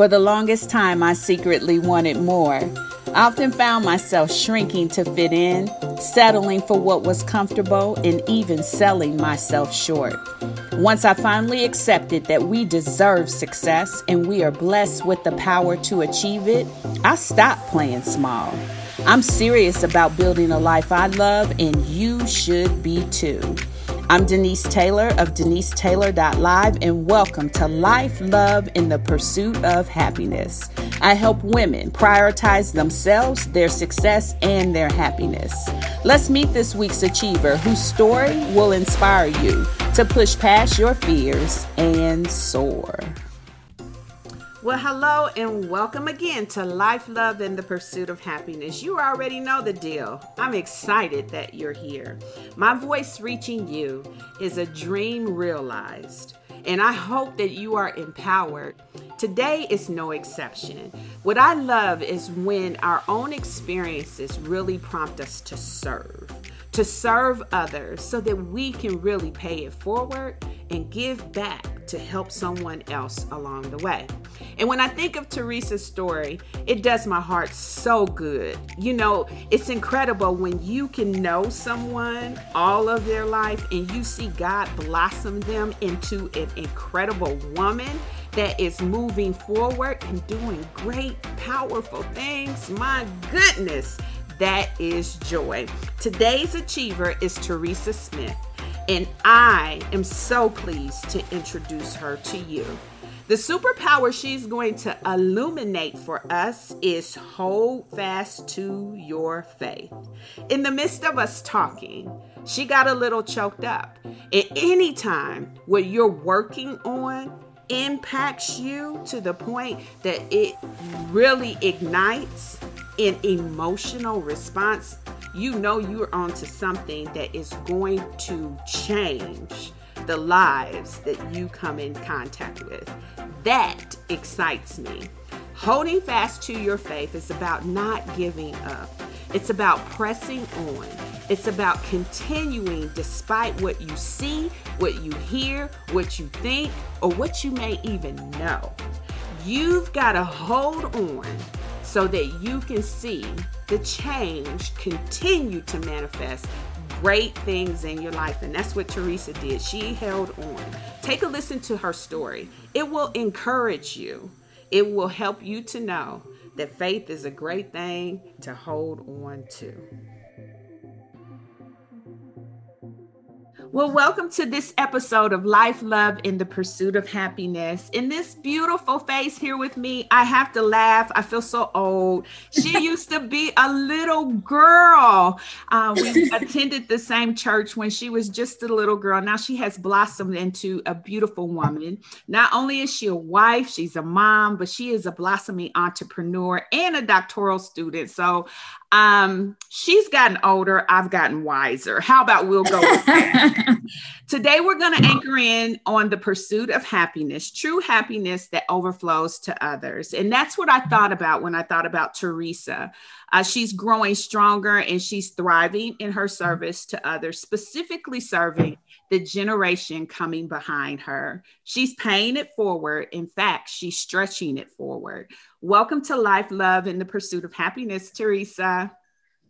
For the longest time, I secretly wanted more. I often found myself shrinking to fit in, settling for what was comfortable, and even selling myself short. Once I finally accepted that we deserve success and we are blessed with the power to achieve it, I stopped playing small. I'm serious about building a life I love, and you should be too. I'm Denise Taylor of DeniseTaylor.live, and welcome to Life, Love, in the Pursuit of Happiness. I help women prioritize themselves, their success, and their happiness. Let's meet this week's achiever whose story will inspire you to push past your fears and soar. Well, hello and welcome again to Life, Love, and the Pursuit of Happiness. You already know the deal. I'm excited that you're here. My voice reaching you is a dream realized, and I hope that you are empowered. Today is no exception. What I love is when our own experiences really prompt us to serve, to serve others so that we can really pay it forward and give back to help someone else along the way. And when I think of Teresa's story, it does my heart so good. You know, it's incredible when you can know someone all of their life and you see God blossom them into an incredible woman that is moving forward and doing great, powerful things. My goodness, that is joy. Today's achiever is Teresa Smith. And I am so pleased to introduce her to you. The superpower she's going to illuminate for us is hold fast to your faith. In the midst of us talking, she got a little choked up. At any time what you're working on impacts you to the point that it really ignites an emotional response, you know you're onto something that is going to change the lives that you come in contact with. That excites me. Holding fast to your faith is about not giving up. It's about pressing on. It's about continuing despite what you see, what you hear, what you think, or what you may even know. You've got to hold on so that you can see the change continue to manifest great things in your life. And that's what Teresa did. She held on. Take a listen to her story. It will encourage you, it will help you to know that faith is a great thing to hold on to. Well, welcome to this episode of Life, Love, in the Pursuit of Happiness. In this beautiful face here with me, I have to laugh. I feel so old. She used to be a little girl. Uh, we attended the same church when she was just a little girl. Now she has blossomed into a beautiful woman. Not only is she a wife, she's a mom, but she is a blossoming entrepreneur and a doctoral student. So um, she's gotten older, I've gotten wiser. How about we'll go? Today, we're going to anchor in on the pursuit of happiness, true happiness that overflows to others. And that's what I thought about when I thought about Teresa. Uh, she's growing stronger and she's thriving in her service to others, specifically serving the generation coming behind her. She's paying it forward. In fact, she's stretching it forward. Welcome to Life, Love, and the Pursuit of Happiness, Teresa.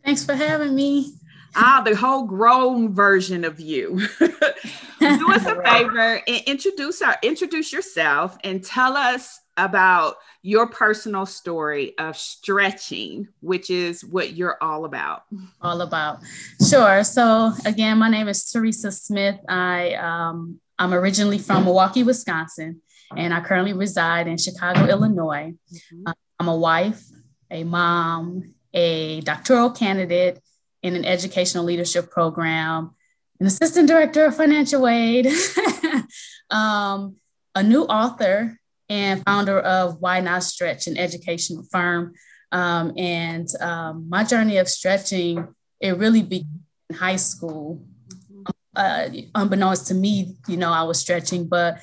Thanks for having me. Ah, the whole grown version of you. Do us a favor and introduce our introduce yourself and tell us about your personal story of stretching, which is what you're all about. All about. Sure. So again, my name is Teresa Smith. I um, I'm originally from Milwaukee, Wisconsin, and I currently reside in Chicago, Illinois. Mm-hmm. Uh, I'm a wife, a mom, a doctoral candidate in an educational leadership program, an assistant director of financial aid, um, a new author and founder of Why Not Stretch, an educational firm. Um, and um, my journey of stretching, it really began in high school. Uh, unbeknownst to me, you know, I was stretching, but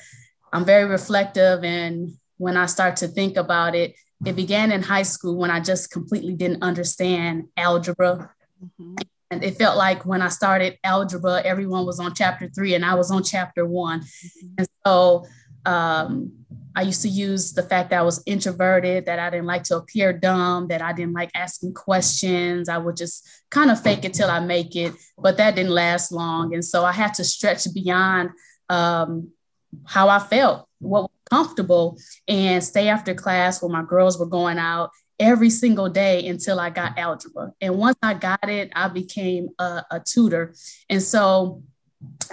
I'm very reflective. And when I start to think about it, it began in high school when I just completely didn't understand algebra. Mm-hmm. And it felt like when I started algebra, everyone was on chapter three and I was on chapter one. Mm-hmm. And so um, I used to use the fact that I was introverted, that I didn't like to appear dumb, that I didn't like asking questions. I would just kind of fake it till I make it, but that didn't last long. And so I had to stretch beyond um, how I felt, what was comfortable, and stay after class when my girls were going out every single day until I got algebra. And once I got it, I became a, a tutor. And so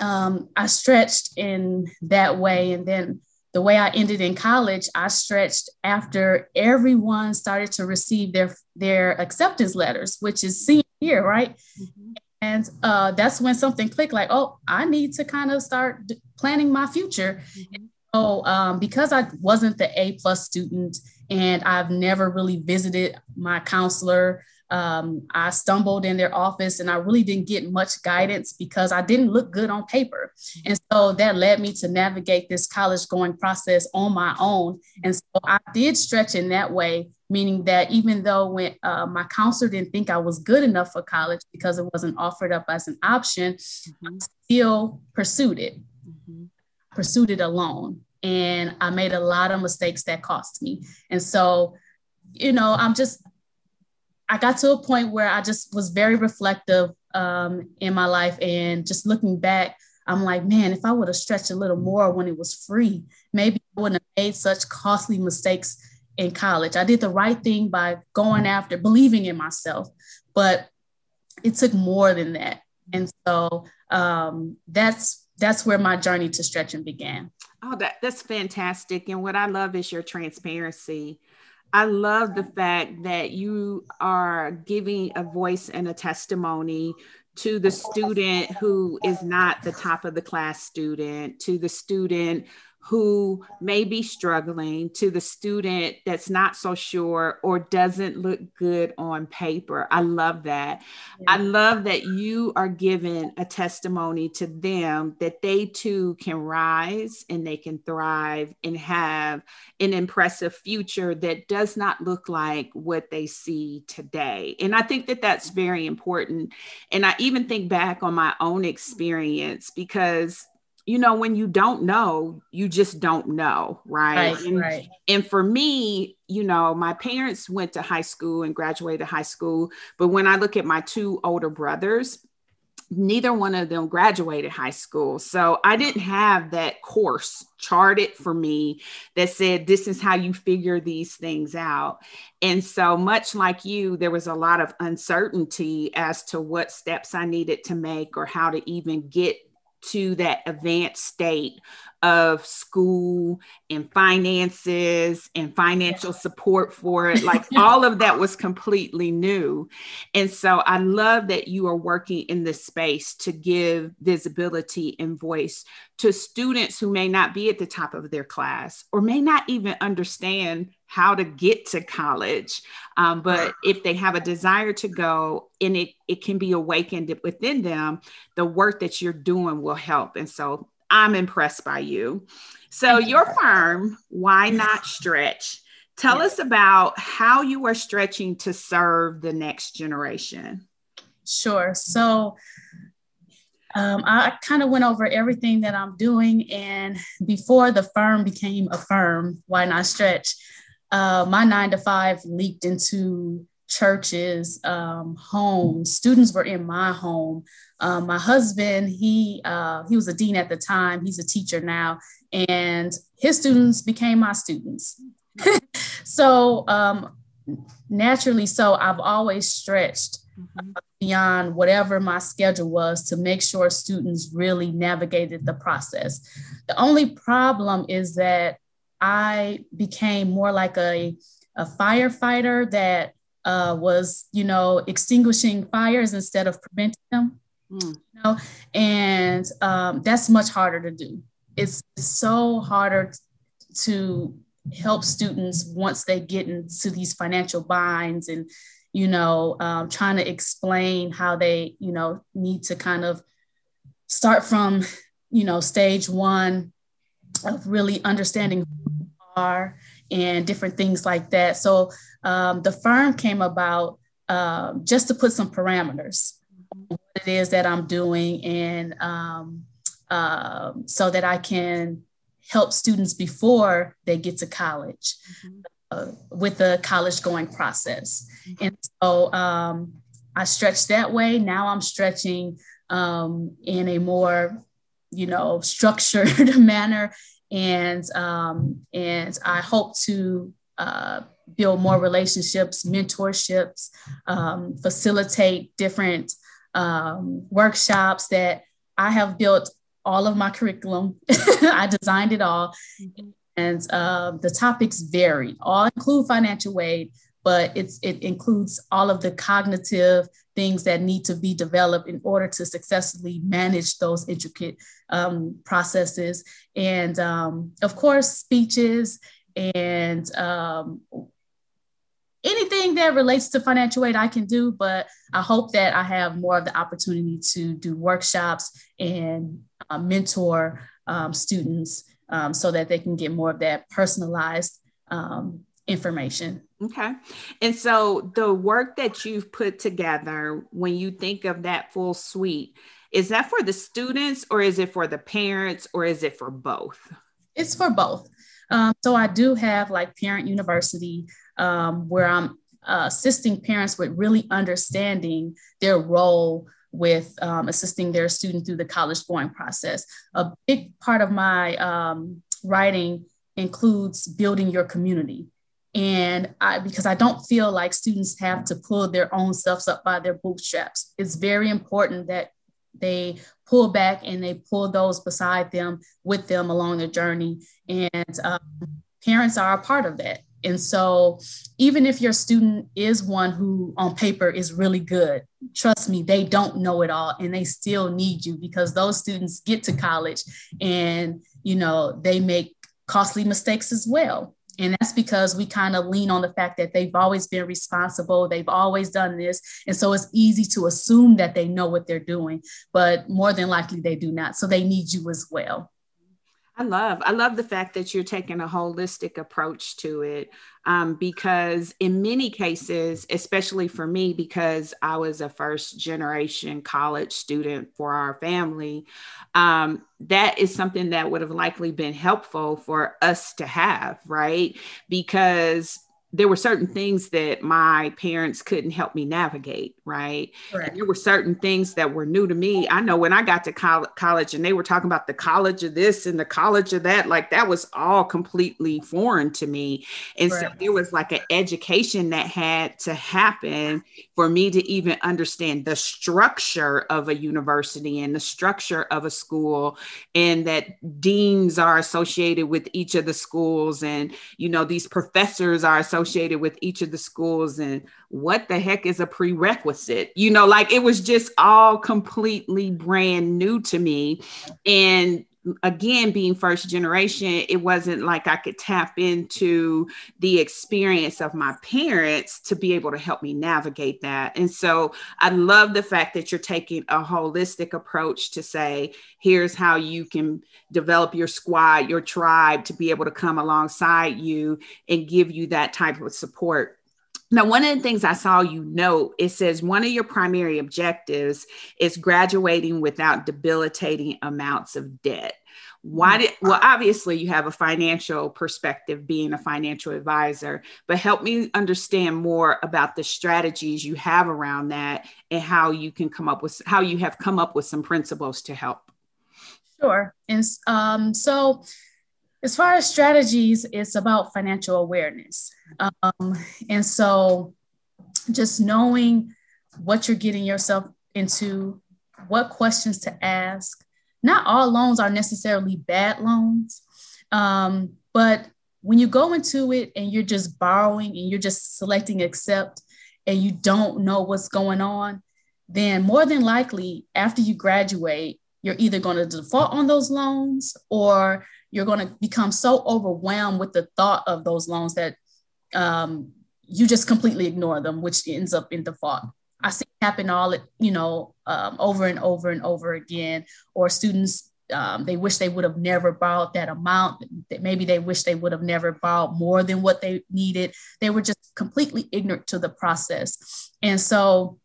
um, I stretched in that way. And then the way I ended in college, I stretched after everyone started to receive their their acceptance letters, which is senior year, right? Mm-hmm. And uh, that's when something clicked, like, oh, I need to kind of start planning my future. Mm-hmm. So um, because I wasn't the A plus student, and I've never really visited my counselor um, I stumbled in their office and I really didn't get much guidance because I didn't look good on paper. And so that led me to navigate this college going process on my own. And so I did stretch in that way, meaning that even though when uh, my counselor didn't think I was good enough for college because it wasn't offered up as an option, mm-hmm. I still pursued it, mm-hmm. pursued it alone. And I made a lot of mistakes that cost me. And so, you know, I'm just I got to a point where I just was very reflective um, in my life and just looking back, I'm like, man, if I would have stretched a little more when it was free, maybe I wouldn't have made such costly mistakes in college. I did the right thing by going after, believing in myself, but it took more than that. And so um, that's that's where my journey to stretching began. Oh, that, that's fantastic. And what I love is your transparency I love the fact that you are giving a voice and a testimony to the student who is not the top of the class student, to the student who may be struggling to the student that's not so sure or doesn't look good on paper. I love that. Yeah. I love that you are giving a testimony to them that they too can rise and they can thrive and have an impressive future that does not look like what they see today. And I think that that's very important. And I even think back on my own experience because you know, when you don't know, you just don't know, right? Right, and, right. and for me, you know, my parents went to high school and graduated high school. But when I look at my two older brothers, neither one of them graduated high school. So I didn't have that course charted for me that said, this is how you figure these things out. And so, much like you, there was a lot of uncertainty as to what steps I needed to make or how to even get to that advanced state of school and finances and financial support for it. Like all of that was completely new. And so I love that you are working in this space to give visibility and voice to students who may not be at the top of their class or may not even understand how to get to college. Um, but if they have a desire to go and it, it can be awakened within them, the work that you're doing will help. And so I'm impressed by you. So, your firm, Why Not Stretch? Tell us about how you are stretching to serve the next generation. Sure. So, um, I kind of went over everything that I'm doing. And before the firm became a firm, Why Not Stretch? Uh, my nine to five leaked into churches, um, homes. Students were in my home. Um, my husband, he uh, he was a dean at the time. He's a teacher now, and his students became my students. so um, naturally, so I've always stretched mm-hmm. beyond whatever my schedule was to make sure students really navigated the process. The only problem is that I became more like a a firefighter that uh, was, you know, extinguishing fires instead of preventing them. Mm. You know, and um, that's much harder to do. It's so harder to help students once they get into these financial binds and you know um, trying to explain how they you know need to kind of start from you know stage one of really understanding are and different things like that. So um, the firm came about uh, just to put some parameters what it is that I'm doing and um, uh, so that I can help students before they get to college mm-hmm. uh, with the college going process. Mm-hmm. And so um, I stretched that way. Now I'm stretching um, in a more, you know, structured manner. And, um, and I hope to uh, build more relationships, mentorships, um, facilitate different um, workshops that I have built all of my curriculum. I designed it all. Mm-hmm. And uh, the topics vary, all include financial aid, but it's, it includes all of the cognitive things that need to be developed in order to successfully manage those intricate um, processes. And um, of course, speeches and um, anything that relates to financial aid I can do, but I hope that I have more of the opportunity to do workshops and uh, mentor um, students um, so that they can get more of that personalized um, information. Okay. And so the work that you've put together, when you think of that full suite, is that for the students or is it for the parents or is it for both? It's for both. Um, so I do have like Parent University um, where I'm uh, assisting parents with really understanding their role with um, assisting their student through the college going process. A big part of my um, writing includes building your community. And I, because I don't feel like students have to pull their own selves up by their bootstraps, it's very important that they pull back and they pull those beside them with them along the journey. And um, parents are a part of that. And so, even if your student is one who on paper is really good, trust me, they don't know it all and they still need you because those students get to college and, you know, they make costly mistakes as well. And that's because we kind of lean on the fact that they've always been responsible, they've always done this. And so it's easy to assume that they know what they're doing, but more than likely they do not. So they need you as well. I love, I love the fact that you're taking a holistic approach to it. Um, because in many cases, especially for me, because I was a first generation college student for our family, um, that is something that would have likely been helpful for us to have, right? Because there were certain things that my parents couldn't help me navigate, right? There were certain things that were new to me. I know when I got to college and they were talking about the college of this and the college of that, like that was all completely foreign to me. And so there was like an education that had to happen for me to even understand the structure of a university and the structure of a school and that deans are associated with each of the schools and you know these professors are associated associated with each of the schools and what the heck is a prerequisite? You know like it was just all completely brand new to me. And again being first generation it wasn't like i could tap into the experience of my parents to be able to help me navigate that. And so i love the fact that you're taking a holistic approach to say here's how you can develop your squad your tribe to be able to come alongside you and give you that type of support now, one of the things I saw you note, it says one of your primary objectives is graduating without debilitating amounts of debt. Why did, well, obviously, you have a financial perspective being a financial advisor, but help me understand more about the strategies you have around that and how you can come up with, how you have come up with some principles to help. Sure. And um, so, as far as strategies, it's about financial awareness. Um, and so just knowing what you're getting yourself into, what questions to ask. Not all loans are necessarily bad loans, um, but when you go into it and you're just borrowing and you're just selecting accept and you don't know what's going on, then more than likely after you graduate, you're either going to default on those loans or you're going to become so overwhelmed with the thought of those loans that um, you just completely ignore them, which ends up in default. I see it happen all, you know, um, over and over and over again. Or students, um, they wish they would have never borrowed that amount. Maybe they wish they would have never borrowed more than what they needed. They were just completely ignorant to the process. And so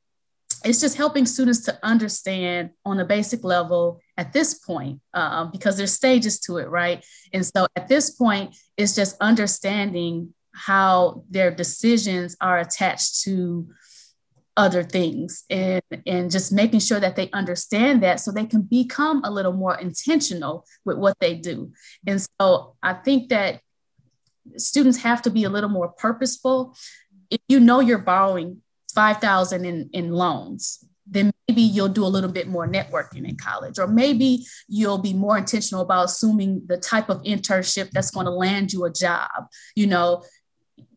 it's just helping students to understand on a basic level at this point uh, because there's stages to it, right? And so at this point, it's just understanding how their decisions are attached to other things and and just making sure that they understand that so they can become a little more intentional with what they do and so i think that students have to be a little more purposeful if you know you're borrowing 5000 in in loans then maybe you'll do a little bit more networking in college, or maybe you'll be more intentional about assuming the type of internship that's going to land you a job. You know,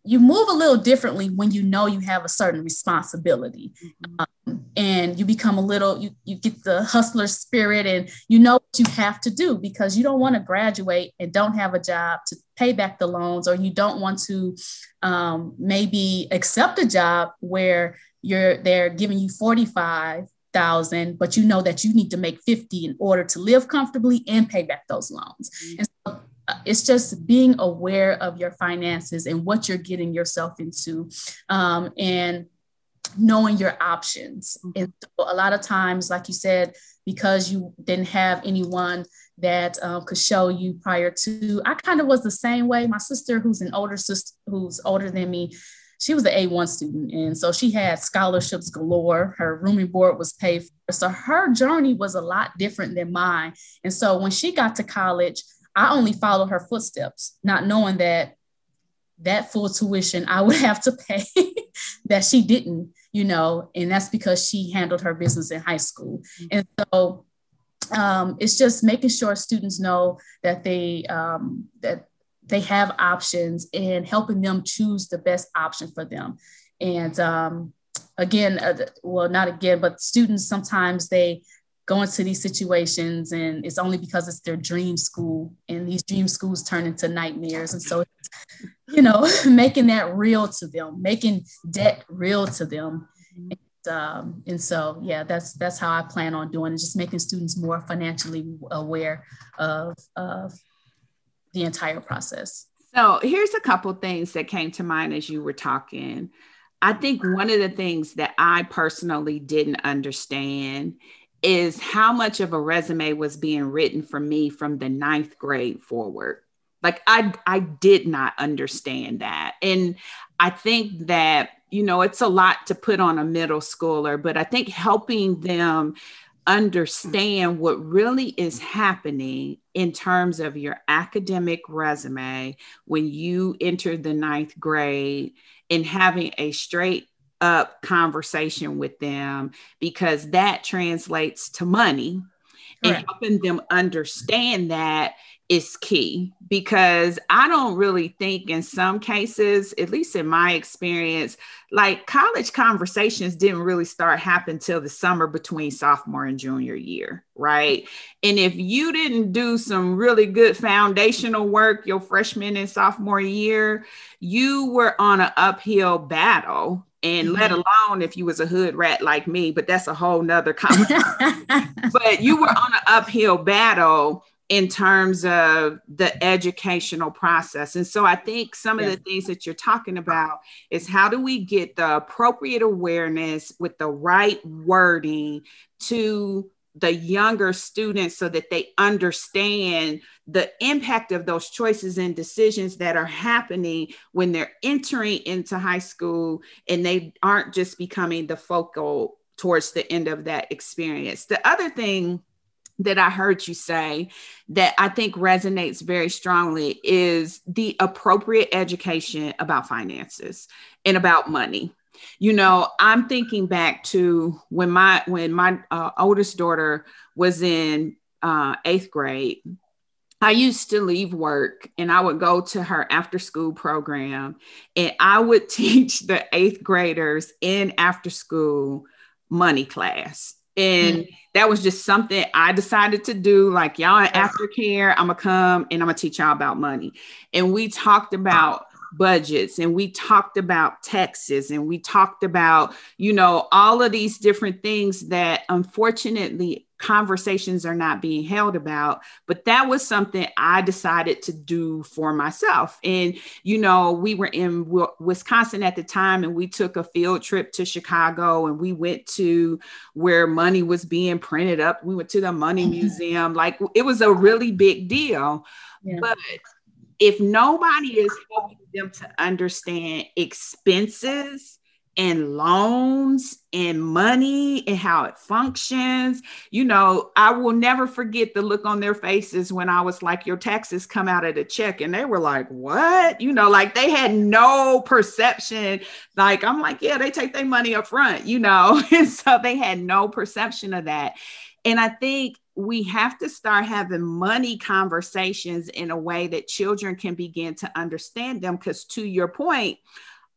you move a little differently when you know you have a certain responsibility mm-hmm. um, and you become a little you, you get the hustler spirit and you know what you have to do because you don't want to graduate and don't have a job to pay back the loans or you don't want to um, maybe accept a job where you're they're giving you 45 thousand, but you know that you need to make 50 in order to live comfortably and pay back those loans. Mm-hmm. And so uh, it's just being aware of your finances and what you're getting yourself into um, and knowing your options mm-hmm. and so a lot of times like you said because you didn't have anyone that um, could show you prior to i kind of was the same way my sister who's an older sister who's older than me she was an A1 student. And so she had scholarships galore. Her rooming board was paid for. So her journey was a lot different than mine. And so when she got to college, I only followed her footsteps, not knowing that that full tuition I would have to pay that she didn't, you know, and that's because she handled her business in high school. And so um, it's just making sure students know that they um, that they have options and helping them choose the best option for them. And um, again, uh, well, not again, but students sometimes they go into these situations and it's only because it's their dream school and these dream schools turn into nightmares and so you know making that real to them making debt real to them and, um, and so yeah that's that's how i plan on doing it just making students more financially aware of, of the entire process so here's a couple things that came to mind as you were talking i think one of the things that i personally didn't understand is how much of a resume was being written for me from the ninth grade forward. Like I I did not understand that. And I think that, you know, it's a lot to put on a middle schooler, but I think helping them understand what really is happening in terms of your academic resume when you enter the ninth grade and having a straight up conversation with them because that translates to money and helping them understand that is key because I don't really think in some cases, at least in my experience, like college conversations didn't really start happening till the summer between sophomore and junior year, right? And if you didn't do some really good foundational work your freshman and sophomore year, you were on an uphill battle and mm-hmm. let alone if you was a hood rat like me but that's a whole nother conversation but you were on an uphill battle in terms of the educational process and so i think some yes. of the things that you're talking about is how do we get the appropriate awareness with the right wording to the younger students so that they understand the impact of those choices and decisions that are happening when they're entering into high school and they aren't just becoming the focal towards the end of that experience. The other thing that I heard you say that I think resonates very strongly is the appropriate education about finances and about money. You know i'm thinking back to when my when my uh, oldest daughter was in uh, eighth grade i used to leave work and i would go to her after school program and i would teach the eighth graders in after school money class and mm-hmm. that was just something I decided to do. Like, y'all in aftercare, I'm gonna come and I'm gonna teach y'all about money. And we talked about budgets and we talked about taxes and we talked about, you know, all of these different things that unfortunately conversations are not being held about but that was something i decided to do for myself. And you know we were in wisconsin at the time and we took a field trip to chicago and we went to where money was being printed up. We went to the money museum. Like it was a really big deal. Yeah. but if nobody is helping them to understand expenses and loans and money and how it functions. You know, I will never forget the look on their faces when I was like, Your taxes come out of the check. And they were like, What? You know, like they had no perception. Like, I'm like, Yeah, they take their money up front, you know. and so they had no perception of that. And I think we have to start having money conversations in a way that children can begin to understand them. Because to your point,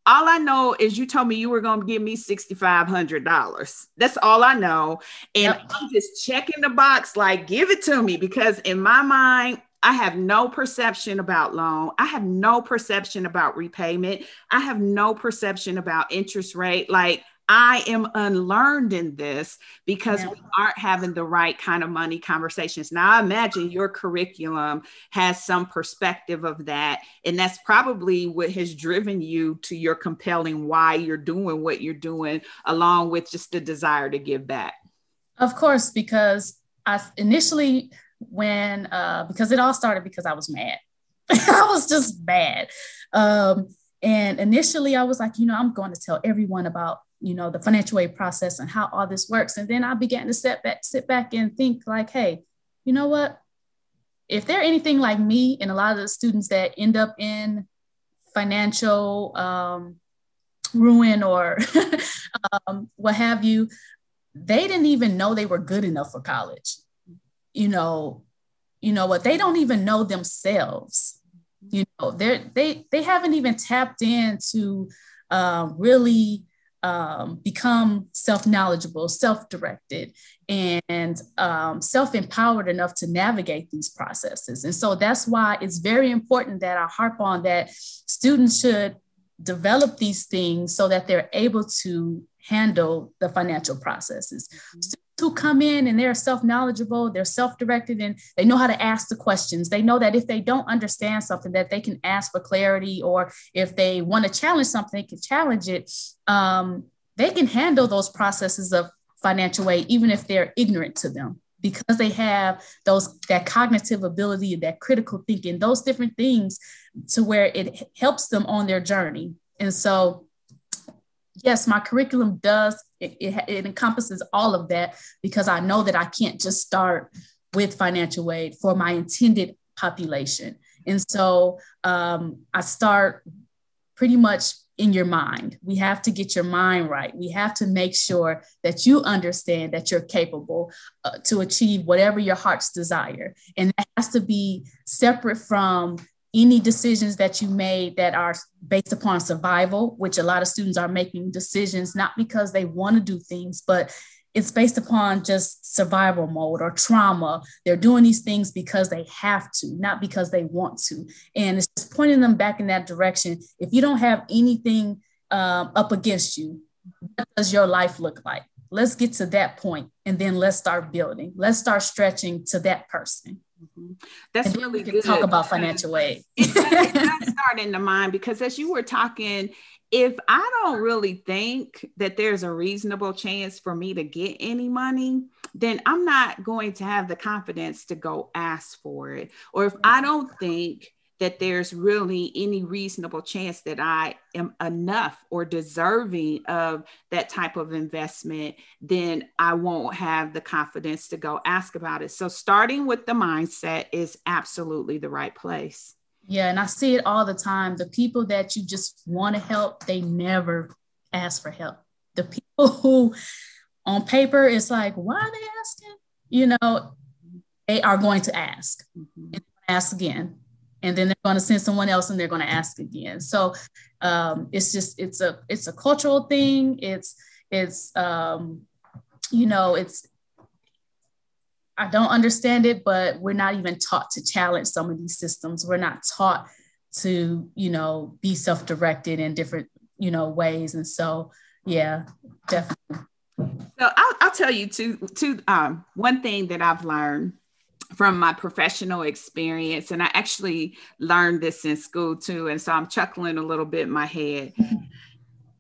all I know is you told me you were going to give me $6,500. That's all I know. And yep. I'm just checking the box, like, give it to me, because in my mind, I have no perception about loan. I have no perception about repayment. I have no perception about interest rate. Like, I am unlearned in this because yeah. we aren't having the right kind of money conversations. Now, I imagine your curriculum has some perspective of that. And that's probably what has driven you to your compelling why you're doing what you're doing, along with just the desire to give back. Of course, because I initially, when, uh, because it all started because I was mad. I was just mad. Um, and initially, I was like, you know, I'm going to tell everyone about you know the financial aid process and how all this works. And then i began to sit back sit back and think like hey you know what? If they're anything like me and a lot of the students that end up in financial um, ruin or um, what have you they didn't even know they were good enough for college. You know you know what? They don't even know themselves. You know they're they they haven't even tapped into uh, really um, become self-knowledgeable, self-directed, and um, self-empowered enough to navigate these processes. And so that's why it's very important that I harp on that students should develop these things so that they're able to handle the financial processes. Mm-hmm who come in and they're self-knowledgeable they're self-directed and they know how to ask the questions. They know that if they don't understand something that they can ask for clarity or if they want to challenge something they can challenge it. Um, they can handle those processes of financial aid even if they're ignorant to them because they have those that cognitive ability that critical thinking those different things to where it helps them on their journey. And so yes, my curriculum does, it, it, it, encompasses all of that because I know that I can't just start with financial aid for my intended population. And so um, I start pretty much in your mind. We have to get your mind right. We have to make sure that you understand that you're capable uh, to achieve whatever your heart's desire. And that has to be separate from any decisions that you made that are based upon survival, which a lot of students are making decisions not because they want to do things, but it's based upon just survival mode or trauma. They're doing these things because they have to, not because they want to. And it's just pointing them back in that direction. If you don't have anything um, up against you, what does your life look like? Let's get to that point and then let's start building. Let's start stretching to that person. Mm-hmm. That's and really good. Talk about financial aid. it, it does start mind because as you were talking, if I don't really think that there's a reasonable chance for me to get any money, then I'm not going to have the confidence to go ask for it. Or if I don't think that there's really any reasonable chance that I am enough or deserving of that type of investment, then I won't have the confidence to go ask about it. So, starting with the mindset is absolutely the right place. Yeah, and I see it all the time. The people that you just want to help, they never ask for help. The people who, on paper, it's like, why are they asking? You know, they are going to ask mm-hmm. and ask again and then they're going to send someone else and they're going to ask again. So um, it's just it's a it's a cultural thing. It's it's um, you know it's i don't understand it but we're not even taught to challenge some of these systems. We're not taught to you know be self-directed in different you know ways. And so yeah definitely. So I'll, I'll tell you two two um one thing that I've learned from my professional experience and I actually learned this in school too and so I'm chuckling a little bit in my head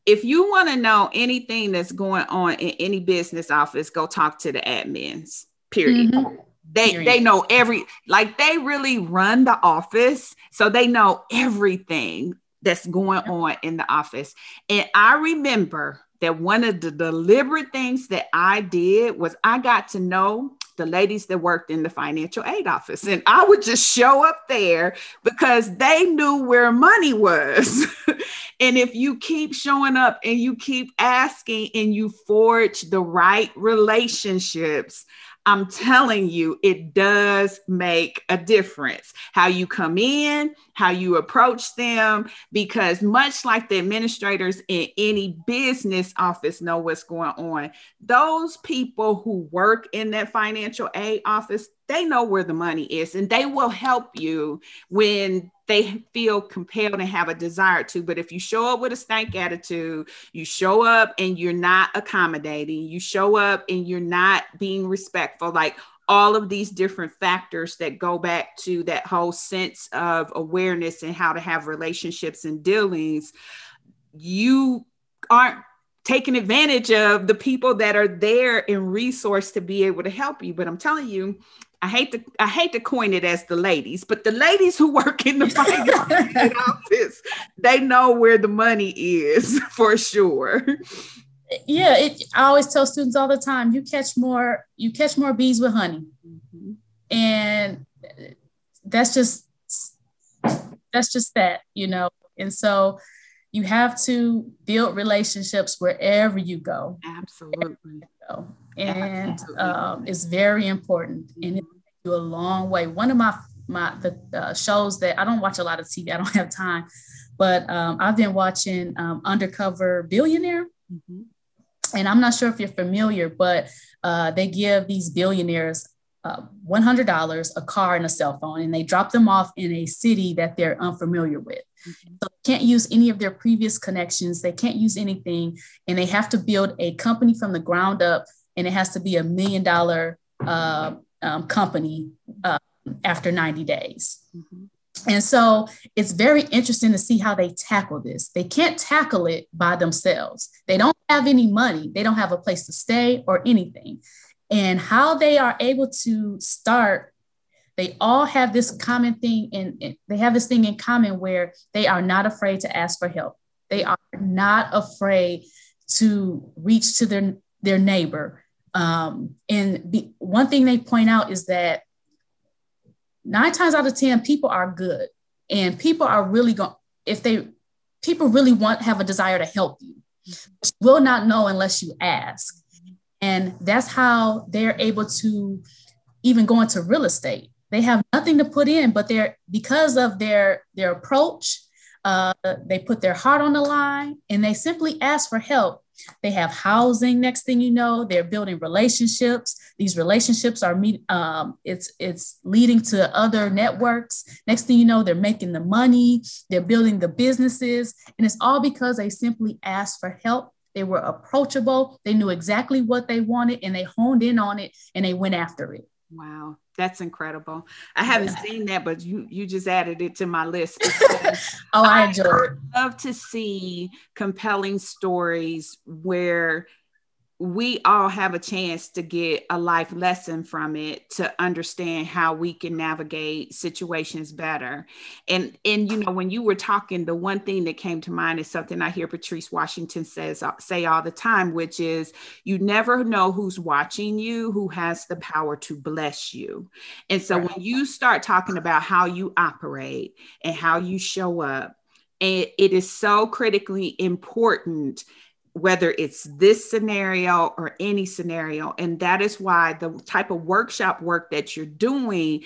if you want to know anything that's going on in any business office go talk to the admins period mm-hmm. they period. they know every like they really run the office so they know everything that's going on in the office and I remember that one of the deliberate things that I did was I got to know the ladies that worked in the financial aid office. And I would just show up there because they knew where money was. and if you keep showing up and you keep asking and you forge the right relationships, I'm telling you, it does make a difference how you come in, how you approach them, because much like the administrators in any business office know what's going on, those people who work in that financial aid office, they know where the money is and they will help you when they feel compelled and have a desire to. But if you show up with a stank attitude, you show up and you're not accommodating, you show up and you're not being respectful, like all of these different factors that go back to that whole sense of awareness and how to have relationships and dealings, you aren't taking advantage of the people that are there in resource to be able to help you. But I'm telling you, I hate to I hate to coin it as the ladies, but the ladies who work in the finance office, they know where the money is for sure. Yeah, it, I always tell students all the time, you catch more you catch more bees with honey, mm-hmm. and that's just that's just that you know. And so you have to build relationships wherever you go. Absolutely. You go. And um, it's very important and it takes you a long way. One of my my the uh, shows that I don't watch a lot of TV, I don't have time, but um, I've been watching um, Undercover Billionaire. Mm-hmm. And I'm not sure if you're familiar, but uh, they give these billionaires uh, $100, a car, and a cell phone, and they drop them off in a city that they're unfamiliar with. Mm-hmm. So they can't use any of their previous connections. They can't use anything, and they have to build a company from the ground up, and it has to be a million dollar uh, um, company uh, after 90 days. Mm-hmm. And so it's very interesting to see how they tackle this. They can't tackle it by themselves. They don't have any money, they don't have a place to stay or anything and how they are able to start they all have this common thing and they have this thing in common where they are not afraid to ask for help they are not afraid to reach to their their neighbor um, and the one thing they point out is that nine times out of ten people are good and people are really going if they people really want have a desire to help you will not know unless you ask and that's how they're able to even go into real estate. They have nothing to put in, but they're because of their their approach, uh, they put their heart on the line and they simply ask for help. They have housing. Next thing you know, they're building relationships. These relationships are meet. Um, it's it's leading to other networks. Next thing you know, they're making the money. They're building the businesses, and it's all because they simply asked for help they were approachable. They knew exactly what they wanted and they honed in on it and they went after it. Wow, that's incredible. I haven't yeah. seen that, but you you just added it to my list. oh, I enjoy it. Love to see compelling stories where we all have a chance to get a life lesson from it to understand how we can navigate situations better and and you know when you were talking the one thing that came to mind is something i hear patrice washington says uh, say all the time which is you never know who's watching you who has the power to bless you and so right. when you start talking about how you operate and how you show up and it is so critically important whether it's this scenario or any scenario. And that is why the type of workshop work that you're doing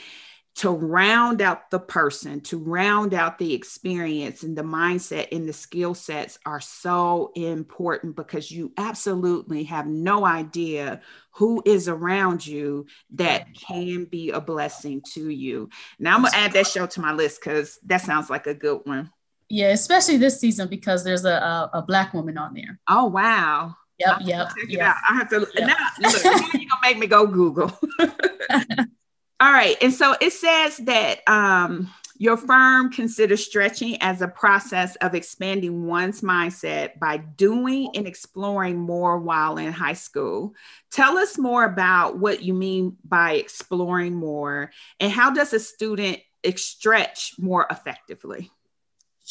to round out the person, to round out the experience and the mindset and the skill sets are so important because you absolutely have no idea who is around you that can be a blessing to you. Now I'm gonna add that show to my list because that sounds like a good one. Yeah, especially this season because there's a, a, a black woman on there. Oh wow. Yep, yep. yep. I have to yep. now look, you're gonna make me go Google. All right. And so it says that um, your firm considers stretching as a process of expanding one's mindset by doing and exploring more while in high school. Tell us more about what you mean by exploring more and how does a student stretch more effectively?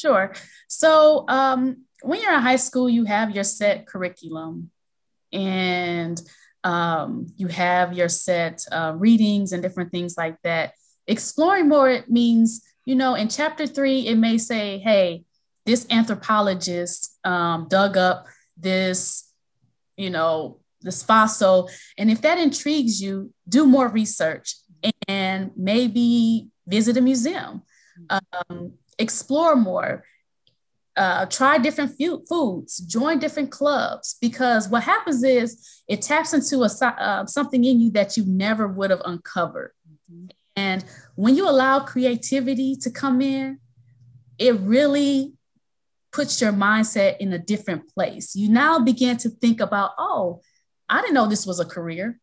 Sure. So, um, when you're in high school, you have your set curriculum. And um, you have your set uh, readings and different things like that. Exploring more it means, you know, in chapter three, it may say, hey, this anthropologist um, dug up this, you know, this fossil. And if that intrigues you, do more research and maybe visit a museum, um, explore more uh, try different foods, join different clubs, because what happens is it taps into a, uh, something in you that you never would have uncovered. Mm-hmm. And when you allow creativity to come in, it really puts your mindset in a different place. You now begin to think about, oh, I didn't know this was a career.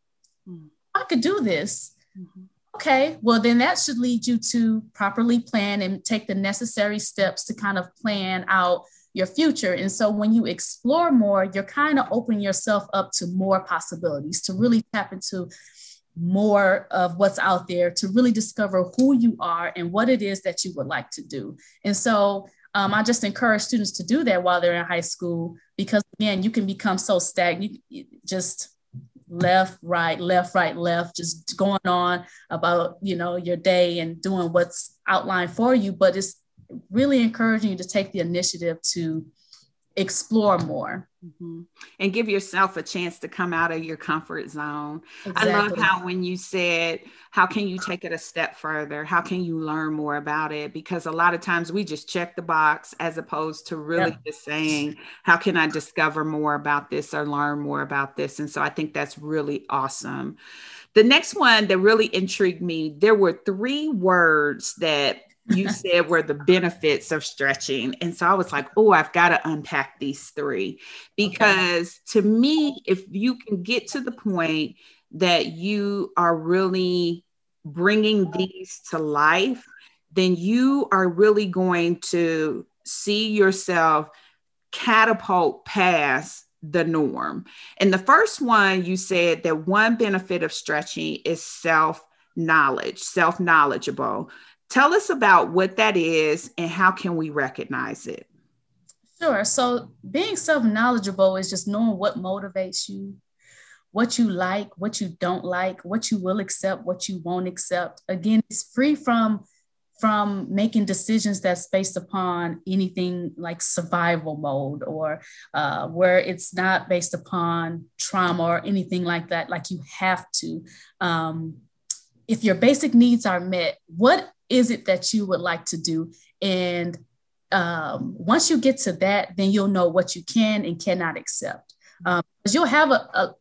Mm-hmm. I could do this. Mm-hmm. Okay, well, then that should lead you to properly plan and take the necessary steps to kind of plan out your future. And so when you explore more, you're kind of opening yourself up to more possibilities, to really tap into more of what's out there, to really discover who you are and what it is that you would like to do. And so um, I just encourage students to do that while they're in high school because, again, you can become so stagnant, just left, right, left, right, left, just going on about, you know, your day and doing what's outlined for you. But it's really encouraging you to take the initiative to explore more mm-hmm. and give yourself a chance to come out of your comfort zone. Exactly. I love how when you said, How can you take it a step further? How can you learn more about it? Because a lot of times we just check the box as opposed to really yep. just saying, How can I discover more about this or learn more about this? And so I think that's really awesome. The next one that really intrigued me, there were three words that you said were the benefits of stretching. And so I was like, oh, I've got to unpack these three. Because okay. to me, if you can get to the point that you are really bringing these to life, then you are really going to see yourself catapult past the norm. And the first one, you said that one benefit of stretching is self knowledge, self knowledgeable. Tell us about what that is and how can we recognize it? Sure. So being self-knowledgeable is just knowing what motivates you, what you like, what you don't like, what you will accept, what you won't accept. Again, it's free from from making decisions that's based upon anything like survival mode or uh, where it's not based upon trauma or anything like that like you have to um, if your basic needs are met what is it that you would like to do? And um, once you get to that, then you'll know what you can and cannot accept. Um, because you'll have a, a,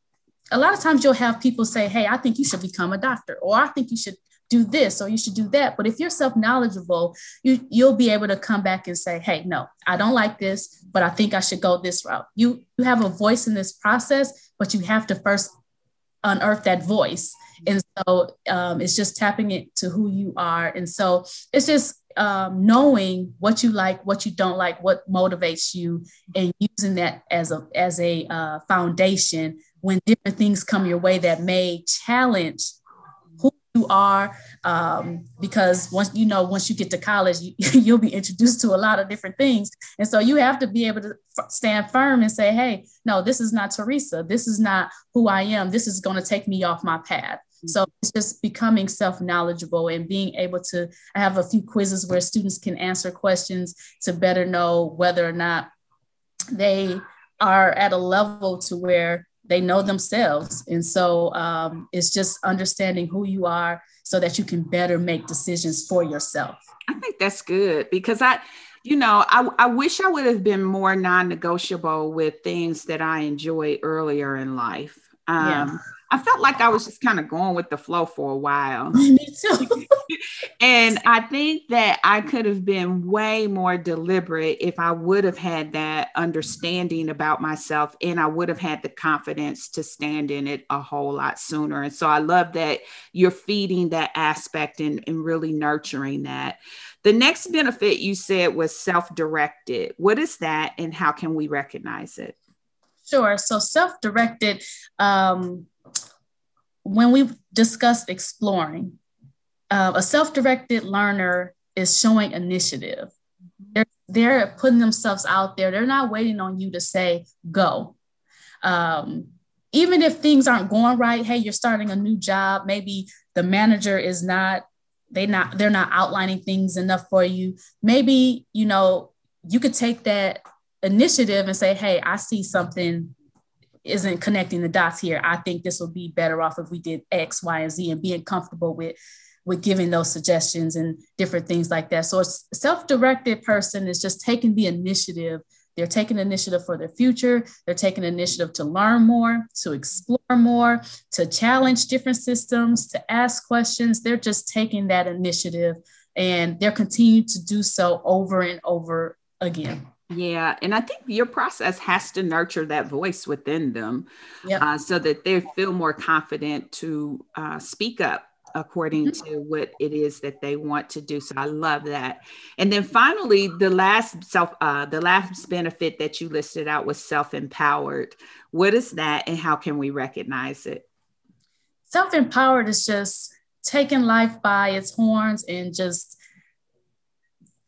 a lot of times you'll have people say, Hey, I think you should become a doctor, or I think you should do this or you should do that. But if you're self-knowledgeable, you you'll be able to come back and say, hey, no, I don't like this, but I think I should go this route. You you have a voice in this process, but you have to first unearth that voice. And so um, it's just tapping it to who you are. And so it's just um, knowing what you like, what you don't like, what motivates you, and using that as a as a uh, foundation when different things come your way that may challenge you are um, because once you know once you get to college you, you'll be introduced to a lot of different things. And so you have to be able to stand firm and say hey no this is not teresa. This is not who i am. This is going to take me off my path. Mm-hmm. so it's just becoming self-knowledgeable and being able to i have a few quizzes where students can answer questions to better know whether or not they are at a level to where they know themselves. And so um, it's just understanding who you are so that you can better make decisions for yourself. I think that's good because I, you know, I, I wish I would have been more non negotiable with things that I enjoyed earlier in life. Um, yeah. I felt like I was just kind of going with the flow for a while. Me too. and I think that I could have been way more deliberate if I would have had that understanding about myself and I would have had the confidence to stand in it a whole lot sooner. And so I love that you're feeding that aspect and, and really nurturing that. The next benefit you said was self directed. What is that and how can we recognize it? Sure. So self directed, um, when we discussed exploring, uh, a self-directed learner is showing initiative. They're, they're putting themselves out there. They're not waiting on you to say, go. Um, even if things aren't going right, hey, you're starting a new job, maybe the manager is not, they not, they're not outlining things enough for you. Maybe, you know, you could take that initiative and say, hey, I see something isn't connecting the dots here. I think this would be better off if we did X, Y, and Z and being comfortable with with giving those suggestions and different things like that. So a self-directed person is just taking the initiative. They're taking initiative for their future. They're taking initiative to learn more, to explore more, to challenge different systems, to ask questions. They're just taking that initiative and they're continuing to do so over and over again. Yeah, and I think your process has to nurture that voice within them yep. uh, so that they feel more confident to uh, speak up according mm-hmm. to what it is that they want to do. So I love that. And then finally, the last self, uh, the last benefit that you listed out was self-empowered. What is that, and how can we recognize it? Self-empowered is just taking life by its horns and just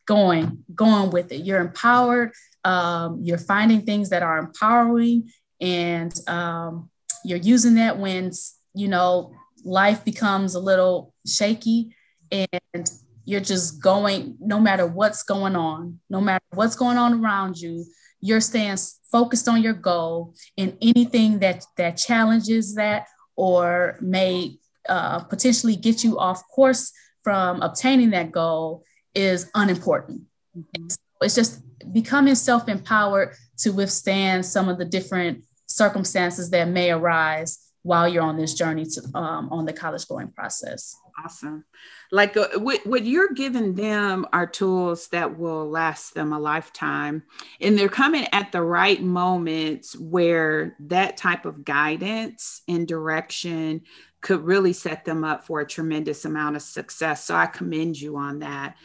going, going with it. You're empowered. Um, you're finding things that are empowering, and um, you're using that when you know life becomes a little shaky, and you're just going. No matter what's going on, no matter what's going on around you, you're staying focused on your goal, and anything that that challenges that or may uh, potentially get you off course from obtaining that goal is unimportant. Mm-hmm. So it's just becoming self empowered to withstand some of the different circumstances that may arise while you're on this journey to um, on the college going process. Awesome. Like uh, what you're giving them are tools that will last them a lifetime. And they're coming at the right moments where that type of guidance and direction could really set them up for a tremendous amount of success. So I commend you on that.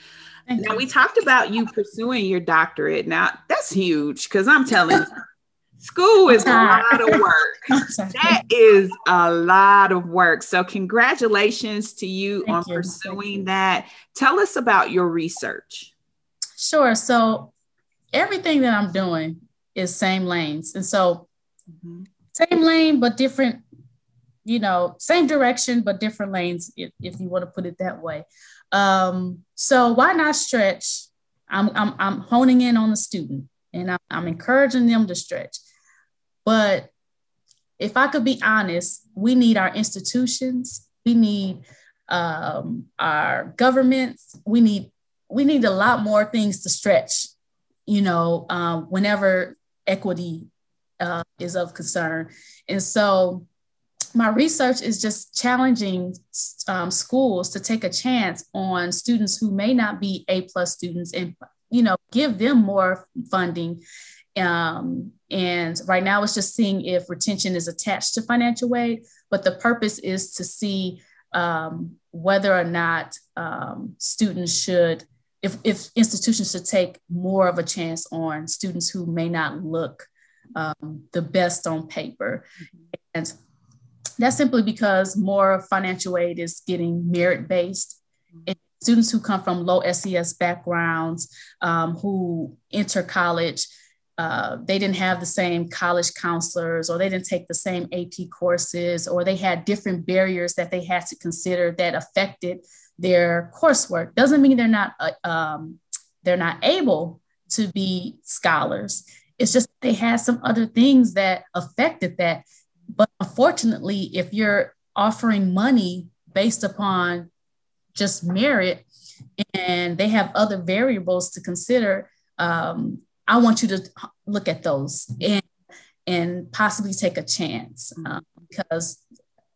Thank now you. we talked about you pursuing your doctorate. Now that's huge because I'm telling you, school is a lot of work. that is a lot of work. So congratulations to you Thank on you. pursuing you. that. Tell us about your research. Sure. So everything that I'm doing is same lanes. And so mm-hmm. same lane, but different you know, same direction, but different lanes, if, if you want to put it that way. Um, so why not stretch? I'm, I'm, I'm honing in on the student and I'm, I'm encouraging them to stretch. But if I could be honest, we need our institutions, we need um, our governments, we need we need a lot more things to stretch. You know, um, whenever equity uh, is of concern, and so my research is just challenging um, schools to take a chance on students who may not be A plus students and you know give them more funding. Um, and right now it's just seeing if retention is attached to financial aid, but the purpose is to see um, whether or not um, students should, if, if institutions should take more of a chance on students who may not look um, the best on paper. And that's simply because more financial aid is getting merit based. And students who come from low SES backgrounds, um, who enter college, uh, they didn't have the same college counselors, or they didn't take the same AP courses, or they had different barriers that they had to consider that affected their coursework. Doesn't mean they're not uh, um, they're not able to be scholars. It's just they had some other things that affected that But unfortunately, if you're offering money based upon just merit and they have other variables to consider, um, I want you to look at those and, and possibly take a chance um, because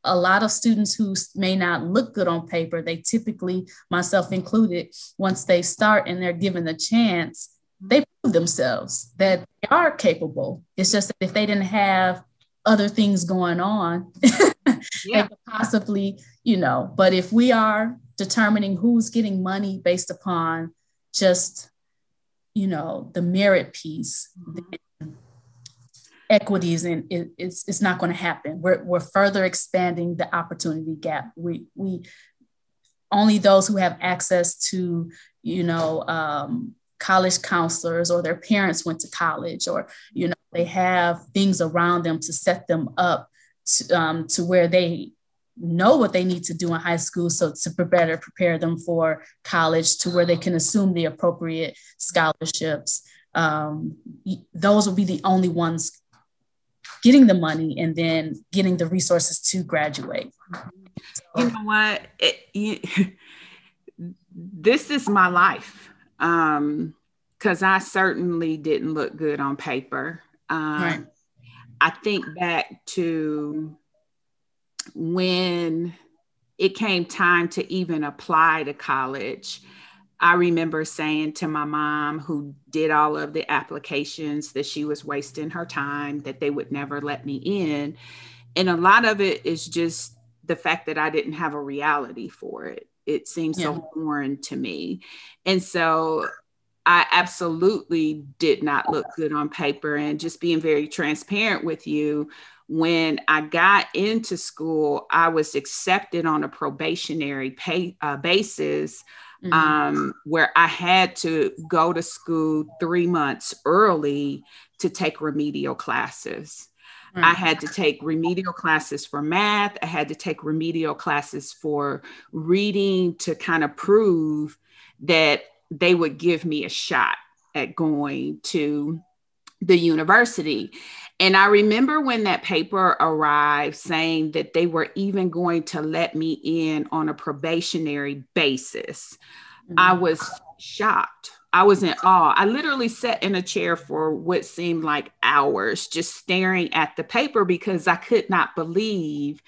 a lot of students who may not look good on paper, they typically, myself included, once they start and they're given the chance, they prove themselves that they are capable. It's just that if they didn't have other things going on, yeah. possibly, you know, but if we are determining who's getting money based upon just, you know, the merit piece, mm-hmm. equities and it, it's, it's not going to happen. We're, we're further expanding the opportunity gap. We, we, only those who have access to, you know, um, college counselors or their parents went to college or you know they have things around them to set them up to, um, to where they know what they need to do in high school so to better prepare them for college to where they can assume the appropriate scholarships. Um, those will be the only ones getting the money and then getting the resources to graduate. So, you know what? It, you, this is my life um because i certainly didn't look good on paper um, right. i think back to when it came time to even apply to college i remember saying to my mom who did all of the applications that she was wasting her time that they would never let me in and a lot of it is just the fact that i didn't have a reality for it it seemed yeah. so foreign to me and so I absolutely did not look good on paper. And just being very transparent with you, when I got into school, I was accepted on a probationary pay, uh, basis mm-hmm. um, where I had to go to school three months early to take remedial classes. Mm-hmm. I had to take remedial classes for math. I had to take remedial classes for reading to kind of prove that they would give me a shot at going to the university. And I remember when that paper arrived saying that they were even going to let me in on a probationary basis. Mm-hmm. I was shocked. I was in awe. I literally sat in a chair for what seemed like hours, just staring at the paper because I could not believe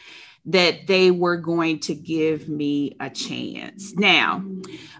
that they were going to give me a chance. Now,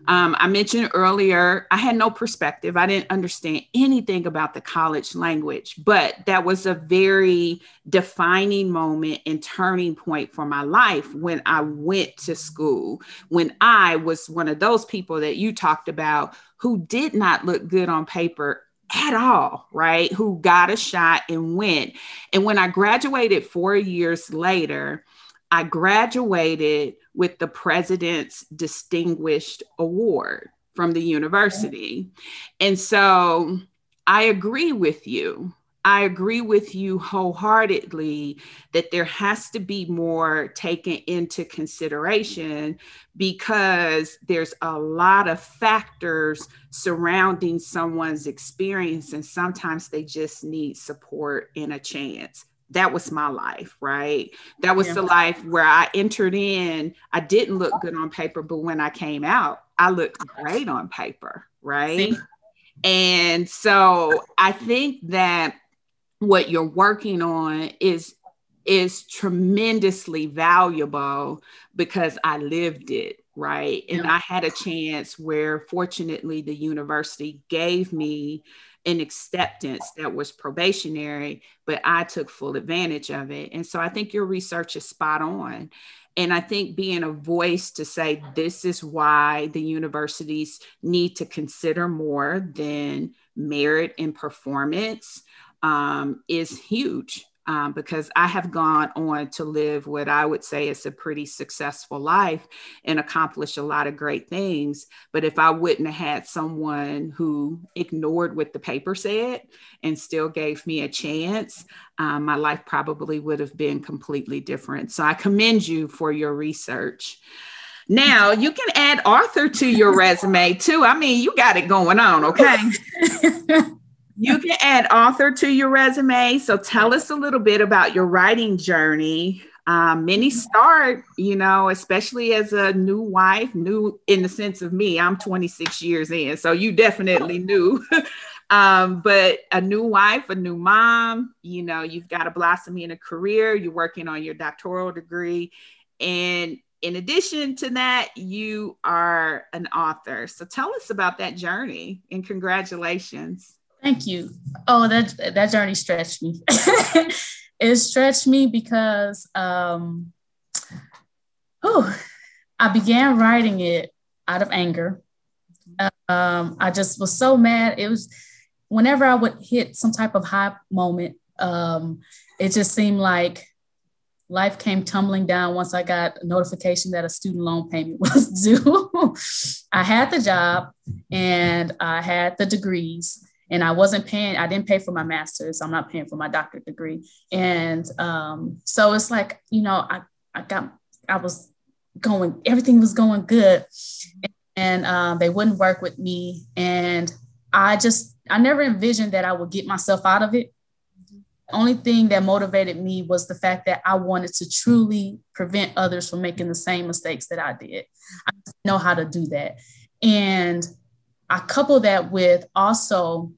um, I mentioned earlier, I had no perspective. I didn't understand anything about the college language, but that was a very defining moment and turning point for my life when I went to school, when I was one of those people that you talked about who did not look good on paper at all, right? Who got a shot and went. And when I graduated four years later, I graduated with the President's Distinguished Award from the university. And so I agree with you. I agree with you wholeheartedly that there has to be more taken into consideration because there's a lot of factors surrounding someone's experience, and sometimes they just need support and a chance that was my life, right? That was yeah. the life where I entered in. I didn't look good on paper, but when I came out, I looked great on paper, right? See? And so I think that what you're working on is is tremendously valuable because I lived it, right? And yeah. I had a chance where fortunately the university gave me an acceptance that was probationary, but I took full advantage of it. And so I think your research is spot on. And I think being a voice to say this is why the universities need to consider more than merit and performance um, is huge um, because I have gone on to live what I would say is a pretty successful life and accomplish a lot of great things. But if I wouldn't have had someone who ignored what the paper said and still gave me a chance, um, my life probably would have been completely different. So I commend you for your research. Now you can add author to your resume too. I mean, you got it going on, okay? you can add author to your resume. So tell us a little bit about your writing journey. Um, many start, you know, especially as a new wife, new in the sense of me. I'm 26 years in, so you definitely knew. um, but a new wife, a new mom, you know, you've got to blossom in a career. You're working on your doctoral degree, and in addition to that, you are an author. So tell us about that journey and congratulations. Thank you. Oh, that that journey stretched me. it stretched me because um oh, I began writing it out of anger. Um, I just was so mad. It was whenever I would hit some type of high moment, um, it just seemed like life came tumbling down once I got a notification that a student loan payment was due. I had the job and I had the degrees and I wasn't paying, I didn't pay for my master's. I'm not paying for my doctorate degree. And um, so it's like, you know, I, I got, I was going, everything was going good. And um, they wouldn't work with me. And I just, I never envisioned that I would get myself out of it The only thing that motivated me was the fact that I wanted to truly prevent others from making the same mistakes that I did. I know how to do that. And I couple that with also,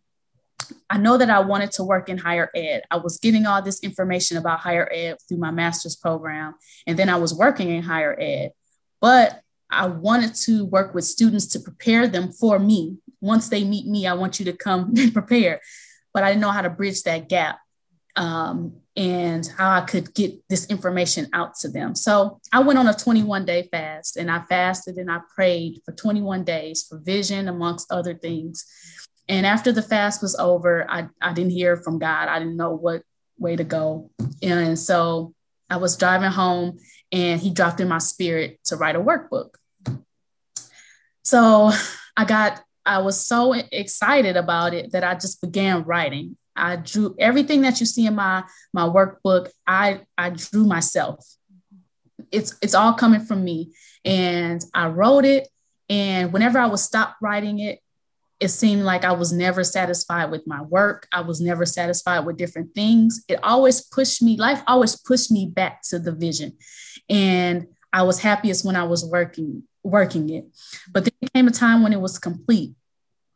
I know that I wanted to work in higher ed. I was getting all this information about higher ed through my master's program, and then I was working in higher ed. But I wanted to work with students to prepare them for me. Once they meet me, I want you to come prepared. But I didn't know how to bridge that gap um, and how I could get this information out to them. So I went on a 21 day fast and I fasted and I prayed for 21 days for vision, amongst other things. And after the fast was over, I, I didn't hear from God. I didn't know what way to go. And so I was driving home and he dropped in my spirit to write a workbook. So I got, I was so excited about it that I just began writing. I drew everything that you see in my my workbook. I I drew myself. It's it's all coming from me, and I wrote it. And whenever I would stop writing it, it seemed like I was never satisfied with my work. I was never satisfied with different things. It always pushed me. Life always pushed me back to the vision, and I was happiest when I was working working it. But there came a time when it was complete,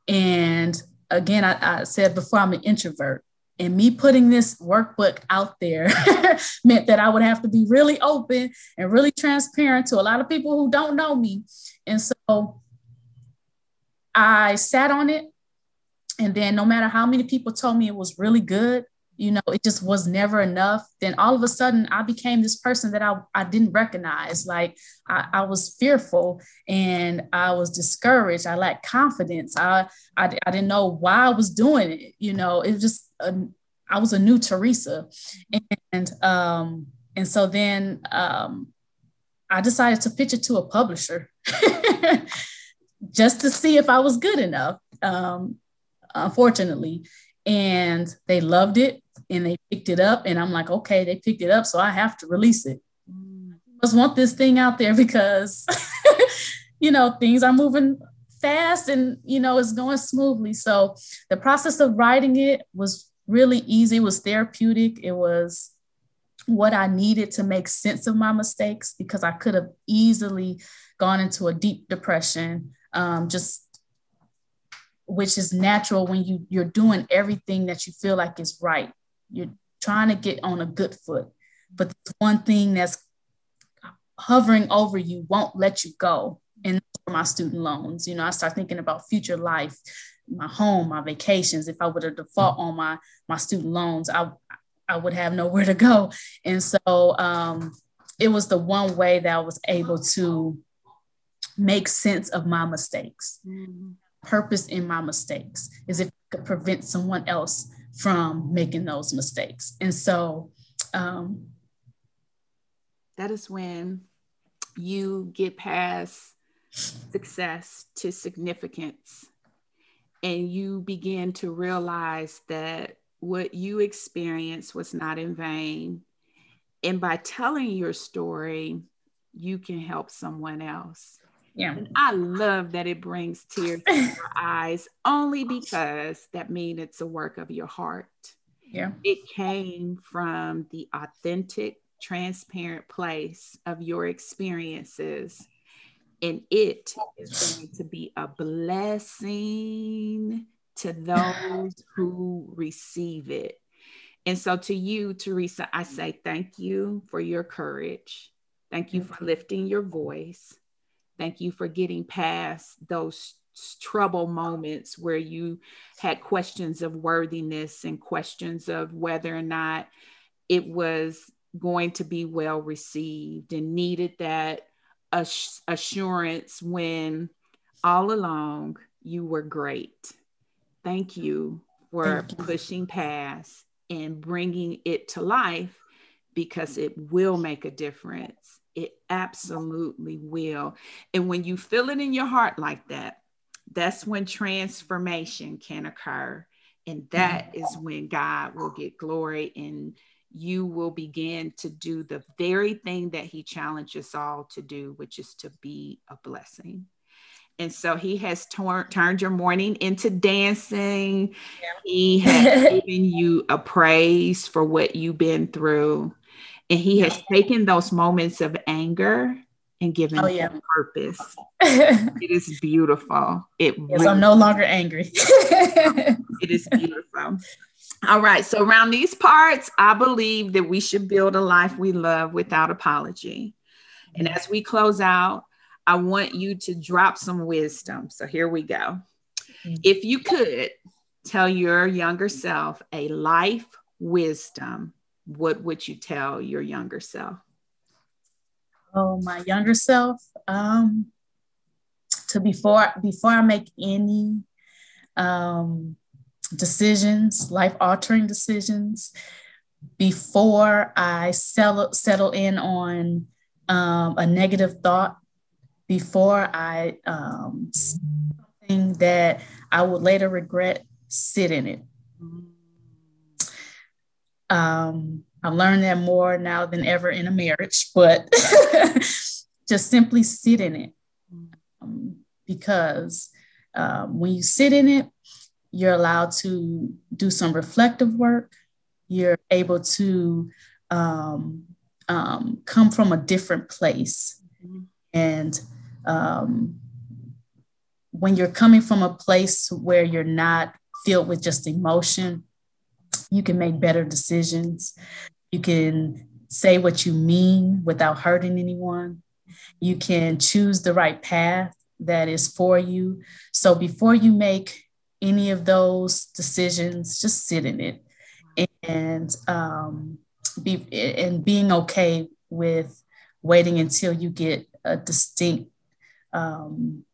and again, I, I said before, I'm an introvert. And me putting this workbook out there meant that I would have to be really open and really transparent to a lot of people who don't know me. And so I sat on it. And then, no matter how many people told me it was really good, you know, it just was never enough. Then all of a sudden, I became this person that I, I didn't recognize. Like I, I was fearful and I was discouraged. I lacked confidence. I, I, I didn't know why I was doing it. You know, it was just, a, I was a new Teresa. And, um, and so then um, I decided to pitch it to a publisher just to see if I was good enough. Um, unfortunately, and they loved it and they picked it up. And i'm like okay they picked it up so i have to release it. Mm. I just want this thing out there because you know things are moving fast and you know it's going smoothly. So the process of writing it was really easy. It was therapeutic. It was what i needed to make sense of my mistakes because i could have easily gone into a deep depression um, just which is natural when you you're doing everything that you feel like is right. You're trying to get on a good foot but one thing that's hovering over you won't let you go. And my student loans. You know i start thinking about future life my home my vacations. If i were to default on my my student loans i i would have nowhere to go. And so um it was the one way that i was able to make sense of my mistakes mm-hmm purpose in my mistakes is if I could prevent someone else from making those mistakes. And so um, that is when you get past success to significance and you begin to realize that what you experienced was not in vain. And by telling your story, you can help someone else. Yeah. And I love that it brings tears to your eyes only because that means it's a work of your heart. Yeah. It came from the authentic, transparent place of your experiences. And it is going to be a blessing to those who receive it. And so, to you, Teresa, I say thank you for your courage. Thank you for lifting your voice. Thank you for getting past those trouble moments where you had questions of worthiness and questions of whether or not it was going to be well received and needed that assurance when all along you were great. Thank you for Thank you. pushing past and bringing it to life because it will make a difference. It absolutely will. And when you feel it in your heart like that, that's when transformation can occur. And that mm-hmm. is when God will get glory and you will begin to do the very thing that He challenged us all to do, which is to be a blessing. And so he has tor- turned your mourning into dancing. Yeah. He has given you a praise for what you've been through. And he has taken those moments of anger and given oh, yeah. purpose. it is beautiful. It yes, really I'm no longer angry. it is beautiful. All right. So around these parts, I believe that we should build a life we love without apology. And as we close out, I want you to drop some wisdom. So here we go. Mm-hmm. If you could tell your younger self a life wisdom, what would you tell your younger self? Oh, my younger self. Um, to before before I make any um, decisions, life altering decisions, before I settle settle in on um, a negative thought, before I um, something that I would later regret, sit in it. Um, I learned that more now than ever in a marriage, but just simply sit in it. Um, because um, when you sit in it, you're allowed to do some reflective work. You're able to um, um come from a different place. Mm-hmm. And um, when you're coming from a place where you're not filled with just emotion, you can make better decisions. You can say what you mean without hurting anyone. You can choose the right path that is for you. So before you make any of those decisions, just sit in it and um, be and being okay with waiting until you get a distinct um,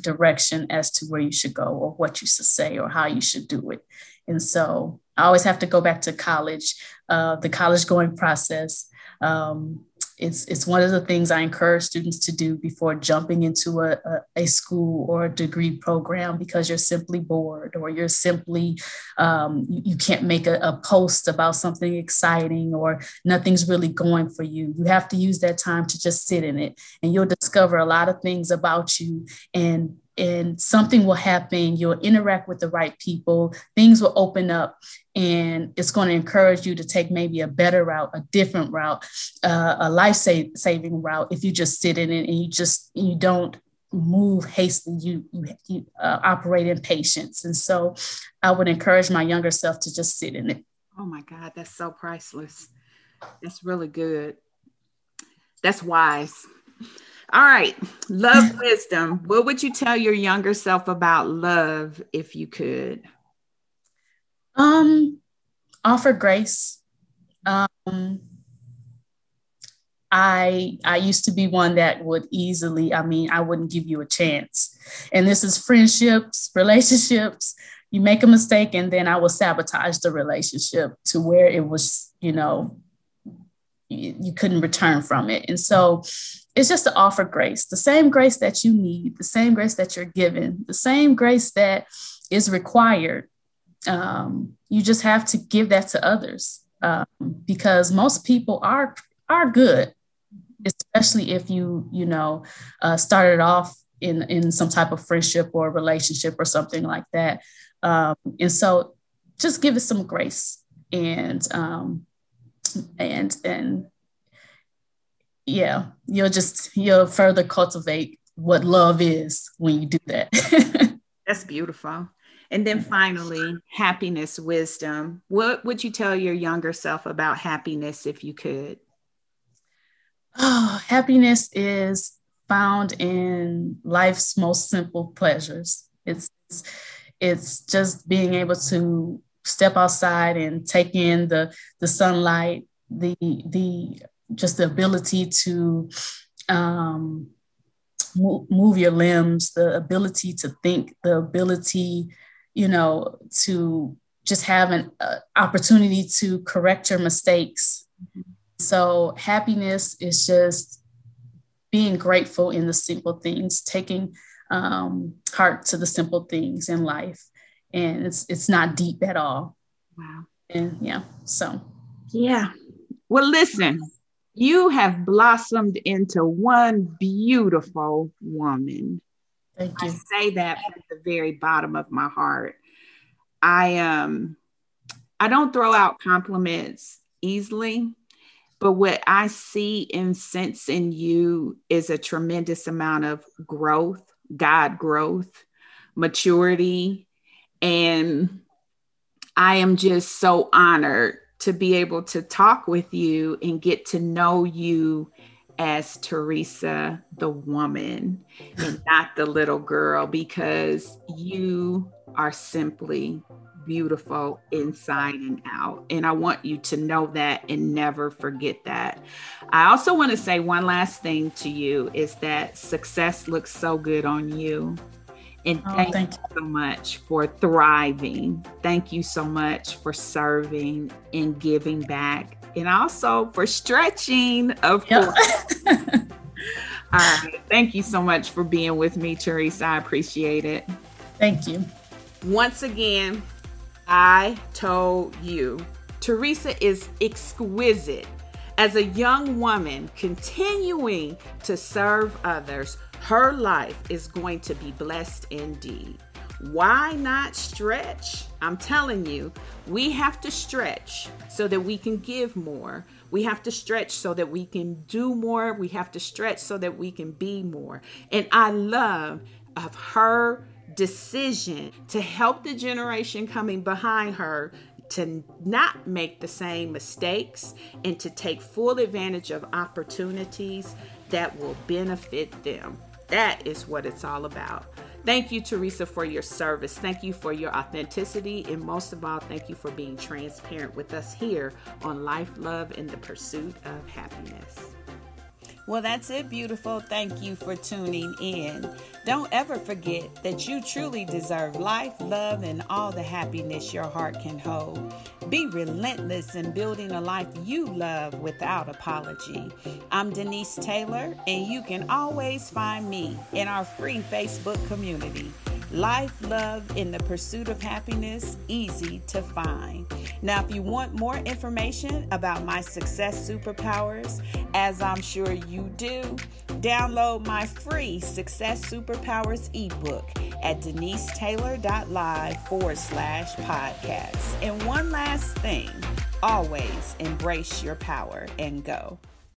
direction as to where you should go or what you should say or how you should do it. And so I always have to go back to college, uh, the college going process. Um, it's, it's one of the things I encourage students to do before jumping into a, a, a school or a degree program because you're simply bored or you're simply, um, you, can't make a, a post about something exciting or nothing's really going for you. You have to use that time to just sit in it and you'll discover a lot of things about you and and something will happen. You'll interact with the right people, things will open up, and it's going to encourage you to take maybe a better route, a different route, uh, a life saving route if you just sit in it and you just you don't move hastily. You you, you uh, operate in patience. And so i would encourage my younger self to just sit in it. Oh my god that's so priceless. That's really good. That's wise all right. Love wisdom. What would you tell your younger self about love if you could? Um, offer grace. Um, I I used to be one that would easily, I mean, I wouldn't give you a chance. And this is friendships, relationships. You make a mistake and then I will sabotage the relationship to where it was, you know, you, couldn't return from it. And so it's just to offer grace, the same grace that you need, the same grace that you're given, the same grace that is required. Um, you just have to give that to others um, because most people are are good, especially if you you know uh, started off in in some type of friendship or relationship or something like that. Um, and so just give it some grace and um, and and yeah, you'll just you'll further cultivate what love is when you do that. That's beautiful. And then finally, happiness wisdom. What would you tell your younger self about happiness if you could? Oh, happiness is found in life's most simple pleasures. It's, it's it's just being able to step outside and take in the the sunlight, the the just the ability to um, move, your limbs, the ability to think, the ability, you know, to just have an uh, opportunity to correct your mistakes. Mm-hmm. So happiness is just being grateful in the simple things, taking um, heart to the simple things in life, and it's it's not deep at all. Wow. And yeah, so yeah. Well, listen, you have blossomed into one beautiful woman. Thank you. I say that from the very bottom of my heart. I um I don't throw out compliments easily, but what I see and sense in you is a tremendous amount of growth, God growth, maturity, and I am just so honored to be able to talk with you and get to know you as Teresa, the woman, and not the little girl, because you are simply beautiful inside and out. And I want you to know that and never forget that. I also want to say one last thing to you is that success looks so good on you. And oh, thank, thank, you so much for thriving. Thank you so much for serving and giving back. And also for stretching, of course. All right. Thank you so much for being with me, Teresa. I appreciate it. Thank you. Once again, I told you, Teresa is exquisite as a young woman continuing to serve others her life is going to be blessed indeed. Why not stretch? I'm telling you, we have to stretch so that we can give more. We have to stretch so that we can do more. We have to stretch so that we can be more. And I love of her decision to help the generation coming behind her to not make the same mistakes and to take full advantage of opportunities that will benefit them. That is what it's all about. Thank you, Teresa, for your service. Thank you for your authenticity. And most of all, thank you for being transparent with us here on Life, Love, and the Pursuit of Happiness. Well, that's it, beautiful. Thank you for tuning in. Don't ever forget that you truly deserve life, love, and all the happiness your heart can hold. Be relentless in building a life you love without apology. I'm Denise Taylor, and you can always find me in our free Facebook community. Life, love, in the pursuit of happiness, easy to find. Now, if you want more information about my success superpowers, as I'm sure you do, download my free Success Superpowers ebook at denisetaylor.live forward slash podcast. And one last thing always embrace your power and go.